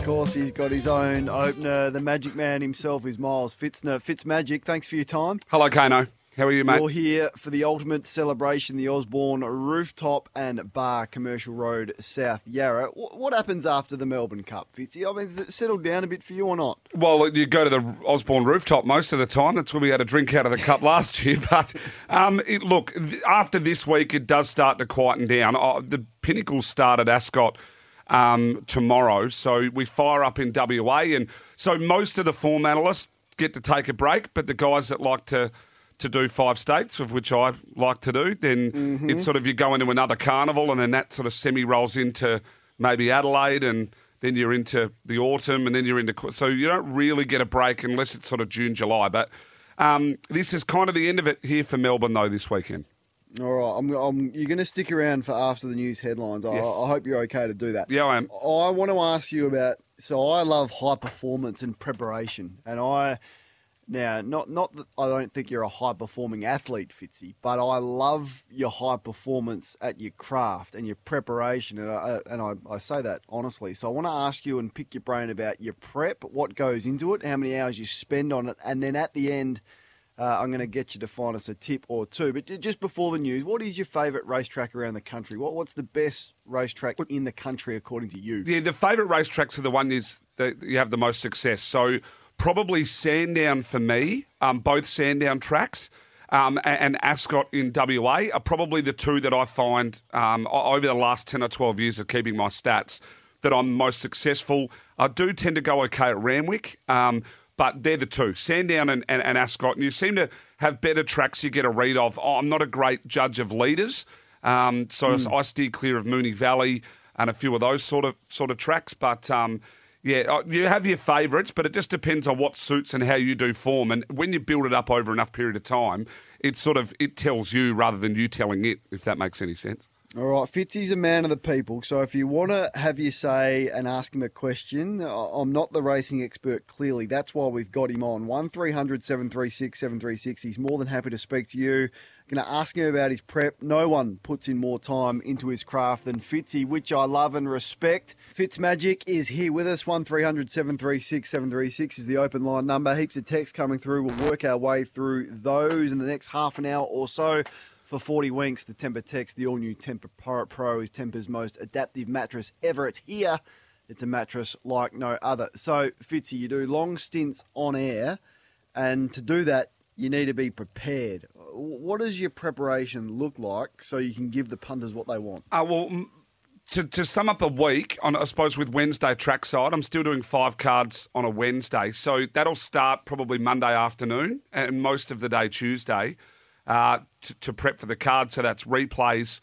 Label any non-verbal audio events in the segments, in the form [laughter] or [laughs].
Of course, he's got his own opener. The Magic Man himself is Miles Pfitzner. Fitzmagic, thanks for your time. Hello, Kano. How are you, mate? You're here for the ultimate celebration, the Osborne Rooftop and Bar Commercial Road, South Yarra. What happens after the Melbourne Cup, Fitzy? I mean, has it settled down a bit for you or not? Well, you go to the Osborne rooftop most of the time. That's where we had a drink out of the cup [laughs] last year. But um, it, look, after this week, it does start to quieten down. Oh, the Pinnacle start at Ascot um, tomorrow, so we fire up in WA, and so most of the form analysts get to take a break, but the guys that like to to do five states, of which I like to do, then it's sort of you go into another carnival, and then that sort of semi rolls into maybe Adelaide, and then you're into the autumn, and then you're into so you don't really get a break unless it's sort of June, July. But um, this is kind of the end of it here for Melbourne, though, this weekend. All right, I'm, I'm, you're going to stick around for after the news headlines. I, Yes. I hope you're okay to do that. Yeah, I am. I want to ask you about. So I love high performance and preparation, and I now not not that I don't think you're a high performing athlete, Fitzy, but I love your high performance at your craft and your preparation, and I uh, and I, I say that honestly. So I want to ask you and pick your brain about your prep, what goes into it, how many hours you spend on it, and then at the end. Uh, I'm going to get you to find us a tip or two. But just before the news, what is your favourite racetrack around the country? What, what's the best racetrack in the country according to you? Yeah, the favourite racetracks are the one is that you have the most success. So probably Sandown for me, um, both Sandown tracks. Um, and Ascot in WA are probably the two that I find um, over the last 10 or 12 years of keeping my stats that I'm most successful. I do tend to go okay at Randwick, um, but they're the two, Sandown and, and, and Ascot. And you seem to have better tracks you get a read of. Oh, I'm not a great judge of leaders, um, so I steer clear of Moonee Valley and a few of those sort of sort of tracks. But um, yeah, uh, you have your favourites, but it just depends on what suits and how you do form. And when you build it up over enough period of time, it sort of it tells you rather than you telling it, if that makes any sense. All right, Fitzy's a man of the people, so if you want to have your say and ask him a question, I'm not the racing expert, clearly. That's why we've got him on. 1300 736 736. He's more than happy to speak to you. Going to ask him about his prep. No one puts in more time into his craft than Fitzy, which I love and respect. Fitz Magic is here with us. 1300 736 736 is the open line number. Heaps of text coming through. We'll work our way through those in the next half an hour or so. For 40 winks, the Temper Tex, the all new Tempur Pro is Tempur's most adaptive mattress ever. It's here. It's a mattress like no other. So, Fitzy, you do long stints on air, and to do that, you need to be prepared. What does your preparation look like so you can give the punters what they want? Uh, well, to, to sum up a week, on I suppose with Wednesday trackside, I'm still doing five cards on a Wednesday. So that'll start probably Monday afternoon and most of the day Tuesday uh, to, to prep for the card. So that's replays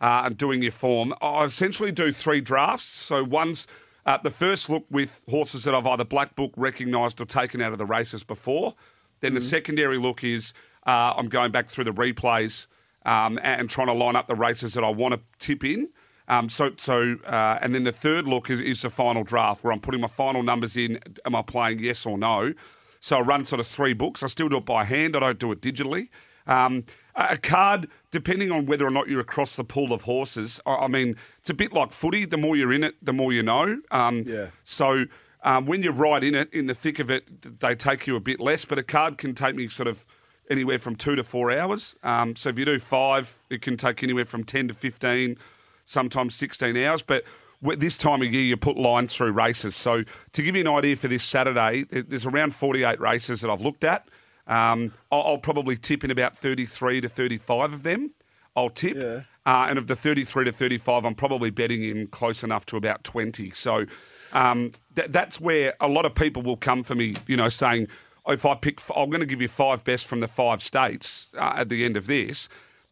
uh, and doing your form. I essentially do three drafts. So one's uh, the first look with horses that I've either black book recognised or taken out of the races before. Then the secondary look is uh, I'm going back through the replays um, and trying to line up the races that I want to tip in. Um, so, so, uh, and then the third look is, is the final draft where I'm putting my final numbers in. Am I playing yes or no? So I run sort of three books. I still do it by hand. I don't do it digitally. Um, a card, depending on whether or not you're across the pool of horses. I, I mean, it's a bit like footy. The more you're in it, the more you know. Um, Yeah. So um, when you're right in it, in the thick of it, they take you a bit less. But a card can take me sort of anywhere from two to four hours. Um, so if you do five, it can take anywhere from 10 to 15, sometimes 16 hours. But this time of year, you put lines through races. So to give you an idea for this Saturday, there's around 48 races that I've looked at. Um, I'll, I'll probably tip in about 33 to 35 of them. I'll tip. Yeah. Uh, and of the 33 to 35, I'm probably betting in close enough to about 20. So um, th- that's where a lot of people will come for me, you know, saying, if I pick, I'm going to give you five best from the five states uh, at the end of this.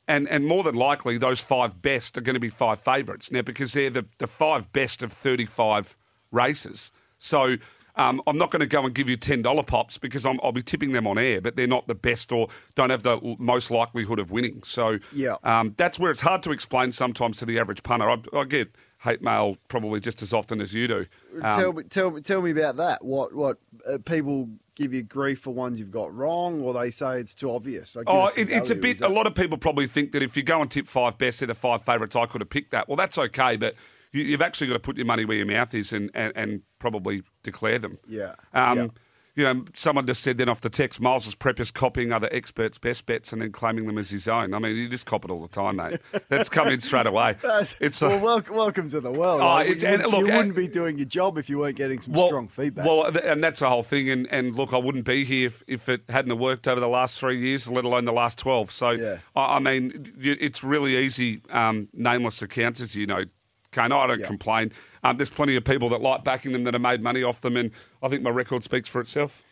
And, and more than likely, those five best are going to be five favourites now because they're the, the five best of 35 races. So um, I'm not going to go and give you $10 pops because i will be tipping them on air, but they're not the best or don't have the most likelihood of winning. So yeah. Um, that's where it's hard to explain sometimes to the average punter. I, I get hate mail probably just as often as you do. Um, tell, me, tell, me, tell me about that. What, what uh, people give you grief for ones you've got wrong, or they say it's too obvious? oh, it, it's a bit. A lot of people probably think that if you go and tip five best, they're the five favourites. I could have picked that. Well, that's okay, but you, have actually got to put your money where your mouth is and, and, and probably declare them. Yeah. Um, yeah. You know, someone just said then off the text, Miles' prep is copying other experts' best bets and then claiming them as his own. I mean, you just cop it all the time, mate. [laughs] That's coming straight away. [laughs] it's well, welcome, welcome to the world. Oh, like, you, and, look, you wouldn't be doing your job if you weren't getting some well, strong feedback. Well, and that's the whole thing. And, and look, I wouldn't be here if, if it hadn't worked over the last three years, let alone the last 12. So, yeah. I, I mean, it's really easy, um, nameless accounts, as you know, Kane. I don't complain. Um, there's plenty of people that like backing them that have made money off them, and I think my record speaks for itself.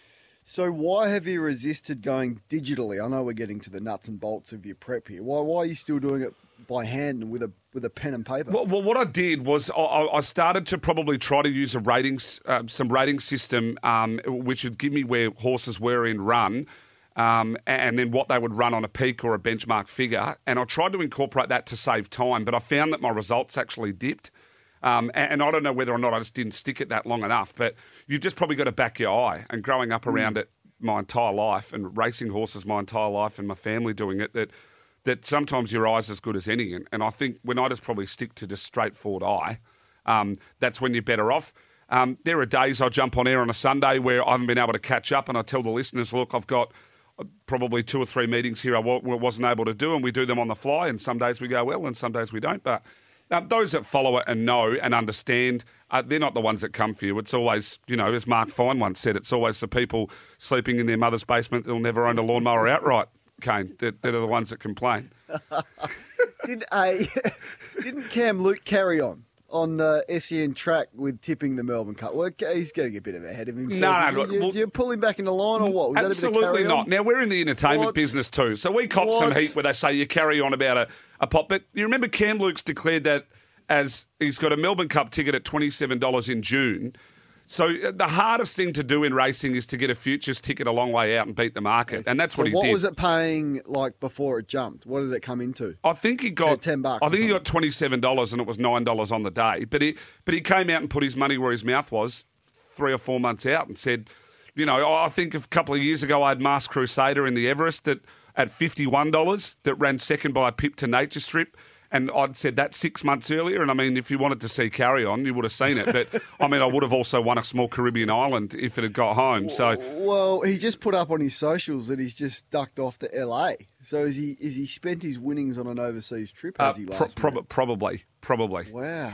So why have you resisted going digitally? I know we're getting to the nuts and bolts of your prep here. Why, why are you still doing it by hand and with a with a pen and paper? Well, well what I did was I, I, started to probably try to use a ratings uh, some rating system um, which would give me where horses were in run. Um, and then what they would run on a peak or a benchmark figure. And I tried to incorporate that to save time, but I found that my results actually dipped. Um, and, and, I don't know whether or not I just didn't stick it that long enough, but you've just probably got to back your eye. And growing up around mm. it my entire life and racing horses my entire life and my family doing it, that that sometimes your eye's as good as any. And, and I think when I just probably stick to just straightforward eye, um, that's when you're better off. Um, there are days I jump on air on a Sunday where I haven't been able to catch up, and I tell the listeners, look, I've got probably two or three meetings here I w- wasn't able to do, and we do them on the fly. And some days we go well, and some days we don't. But now, those that follow it and know and understand, uh, they're not the ones that come for you. It's always, you know, as Mark Fine once said, it's always the people sleeping in their mother's basement that'll never own a lawnmower outright, Kane. They're, they're the ones that complain. [laughs] Did a, [laughs] didn't Cam Luke carry on? On uh, SEN track with tipping the Melbourne Cup. Well, he's getting a bit of ahead of himself. No, no, you, well, you pull him back in the line or what? Was absolutely not. Now we're in the entertainment what? business too, so we cop what? some heat where they say you carry on about a, a pop. But you remember Cam Luke's declared that as he's got a Melbourne Cup ticket at twenty seven dollars in June. So uh, the hardest thing to do in racing is to get a futures ticket a long way out and beat the market, and that's so what he what did. What was it paying like before it jumped? What did it come into? I think he got ten bucks. I think he got twenty seven dollars, and it was nine dollars on the day. But he but he came out and put his money where his mouth was three or four months out and said, you know, I think a couple of years ago I had Masked Crusader in the Everest that at fifty one dollars that ran second by a pip to Nature Strip. And I'd said that six months earlier. And I mean, if you wanted to see carry on, you would have seen it. But I mean, I would have also won a small Caribbean island if it had got home. So, well, he just put up on his socials that he's just ducked off to LA. So is he is he spent his winnings on an overseas trip? Has uh, he last pro- prob- Probably, probably. Wow.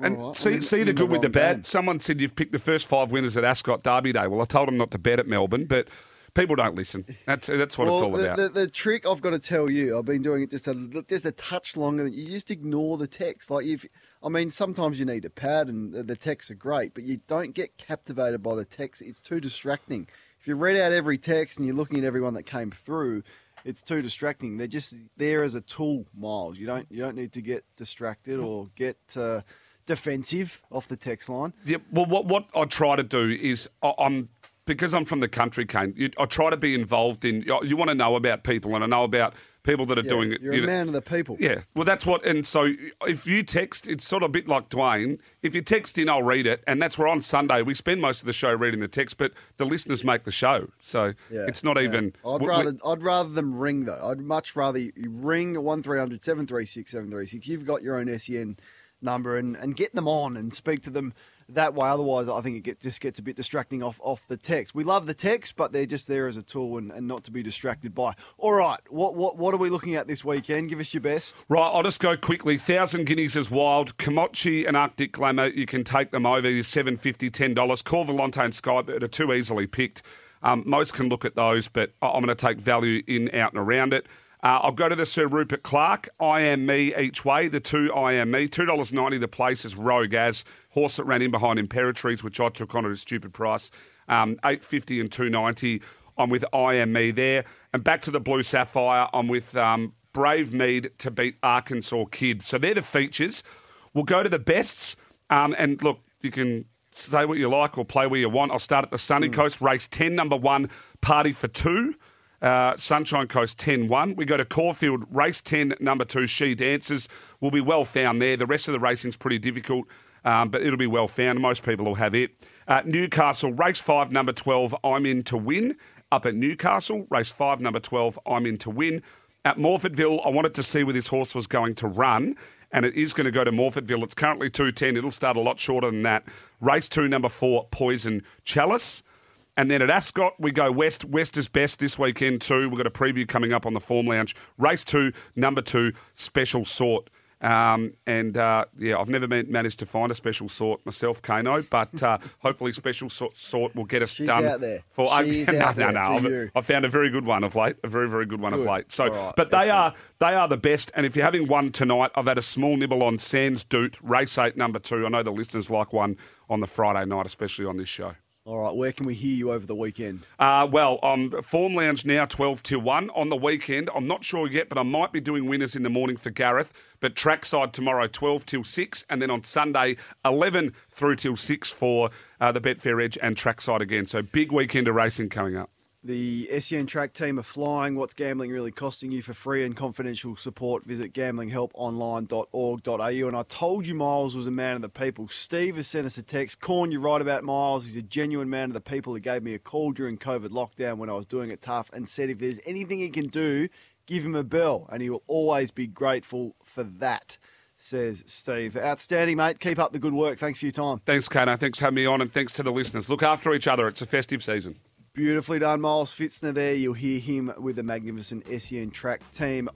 and right. see, see the good with the bad. Game. Someone said you've picked the first five winners at Ascot Derby Day. Well, I told him not to bet at Melbourne, but People don't listen. That's that's what well, it's all the, about. The, the, trick I've got to tell you, I've been doing it just a just a touch longer. Than, you just ignore the text. Like if I mean, sometimes you need a pad, and the, the texts are great, but you don't get captivated by the text. It's too distracting. If you read out every text and you're looking at everyone that came through, it's too distracting. They're just there as a tool, Miles. You don't you don't need to get distracted or get. Uh, defensive off the text line. Yeah, well, what what I try to do is I'm because I'm from the country, Kane, you, I try to be involved in. You, want to know about people, and I know about people that are yeah, doing it. You're you a know, man of the people. Yeah, well, that's what. And so, if you text, it's sort of a bit like Dwayne. If you text in, I'll read it, and that's where on Sunday we spend most of the show reading the text, but the listeners make the show, so yeah, it's not yeah. even. I'd rather I'd rather them ring though. I'd much rather you ring one 736 736 You've got your own SEN number and, and get them on and speak to them that way. Otherwise, I think it get, just gets a bit distracting off, off the text. We love the text, but they're just there as a tool and, and not to be distracted by. All right, what, what what are we looking at this weekend? Give us your best. Right, I'll just go quickly. Thousand Guineas is wild. Komochi and Arctic Glamour, you can take them over. Fifty, ten dollars. Corvalante and Skybird are too easily picked. Um, most can look at those, but I'm going to take value in, out, and around it. Uh, I'll go to the Sir Rupert Clarke. I am me each way. The two I am me. Two dollars ninety. The place is Rogue as horse that ran in behind Imperatrice, which I took on at a stupid price. Um, Eight fifty and two ninety. I'm with I am me there. And back to the Blue Sapphire. I'm with um, Brave Mead to beat Arkansas Kid. So they're the features. We'll go to the bests. Um, and look, you can say what you like or play where you want. I'll start at the Sunny Coast, race 10, number one, party for two. Uh, Sunshine Coast 10 1. We go to Caulfield, race 10, number two, She Dances. Will be well found there. The rest of the racing's pretty difficult, um, but it'll be well found. Most people will have it. Uh, Newcastle, race 5, number 12, I'm in to win. Up at Newcastle, race 5, number 12, I'm in to win. At Morphettville, I wanted to see where this horse was going to run, and it is going to go to Morphettville. It's currently 210. It'll start a lot shorter than that. Race 2, number 4, Poison Chalice. And then at Ascot, we go west. West is best this weekend too. We've got a preview coming up on the Form Lounge. Race two, number two, special sort. Um, and uh, yeah, I've never been, managed to find a special sort myself, Kano, but uh, [laughs] hopefully special sort, sort will get us She's done. out there. For She's [laughs] no, out no, there no. for I've, you. I've found a very good one of late. A very, very good one of late. So, right, but they excellent. are they are the best. And if you're having one tonight, I've had a small nibble on Sands Doot, race eight, number two. I know the listeners like one on the Friday night, especially on this show. All right, where can we hear you over the weekend? Uh, well, um, Form Lounge now 12 to 1 on the weekend. I'm not sure yet, but I might be doing winners in the morning for Gareth. But trackside tomorrow 12 till 6, and then on Sunday 11 through till 6 for uh, the Betfair Edge and trackside again. So big weekend of racing coming up. The SEN track team are flying. What's gambling really costing you? For free and confidential support, visit gamblinghelponline.org.au. And I told you Miles was a man of the people. Steve has sent us a text. Corn, you're right about Miles. He's a genuine man of the people. He gave me a call during COVID lockdown when I was doing it tough and said if there's anything he can do, give him a bell. And he will always be grateful for that, says Steve. Outstanding, mate. Keep up the good work. Thanks for your time. Thanks, Kano. Thanks for having me on, and thanks to the listeners. Look after each other. It's a festive season. Beautifully done, Miles Pfitzner there. You'll hear him with the magnificent SEN track team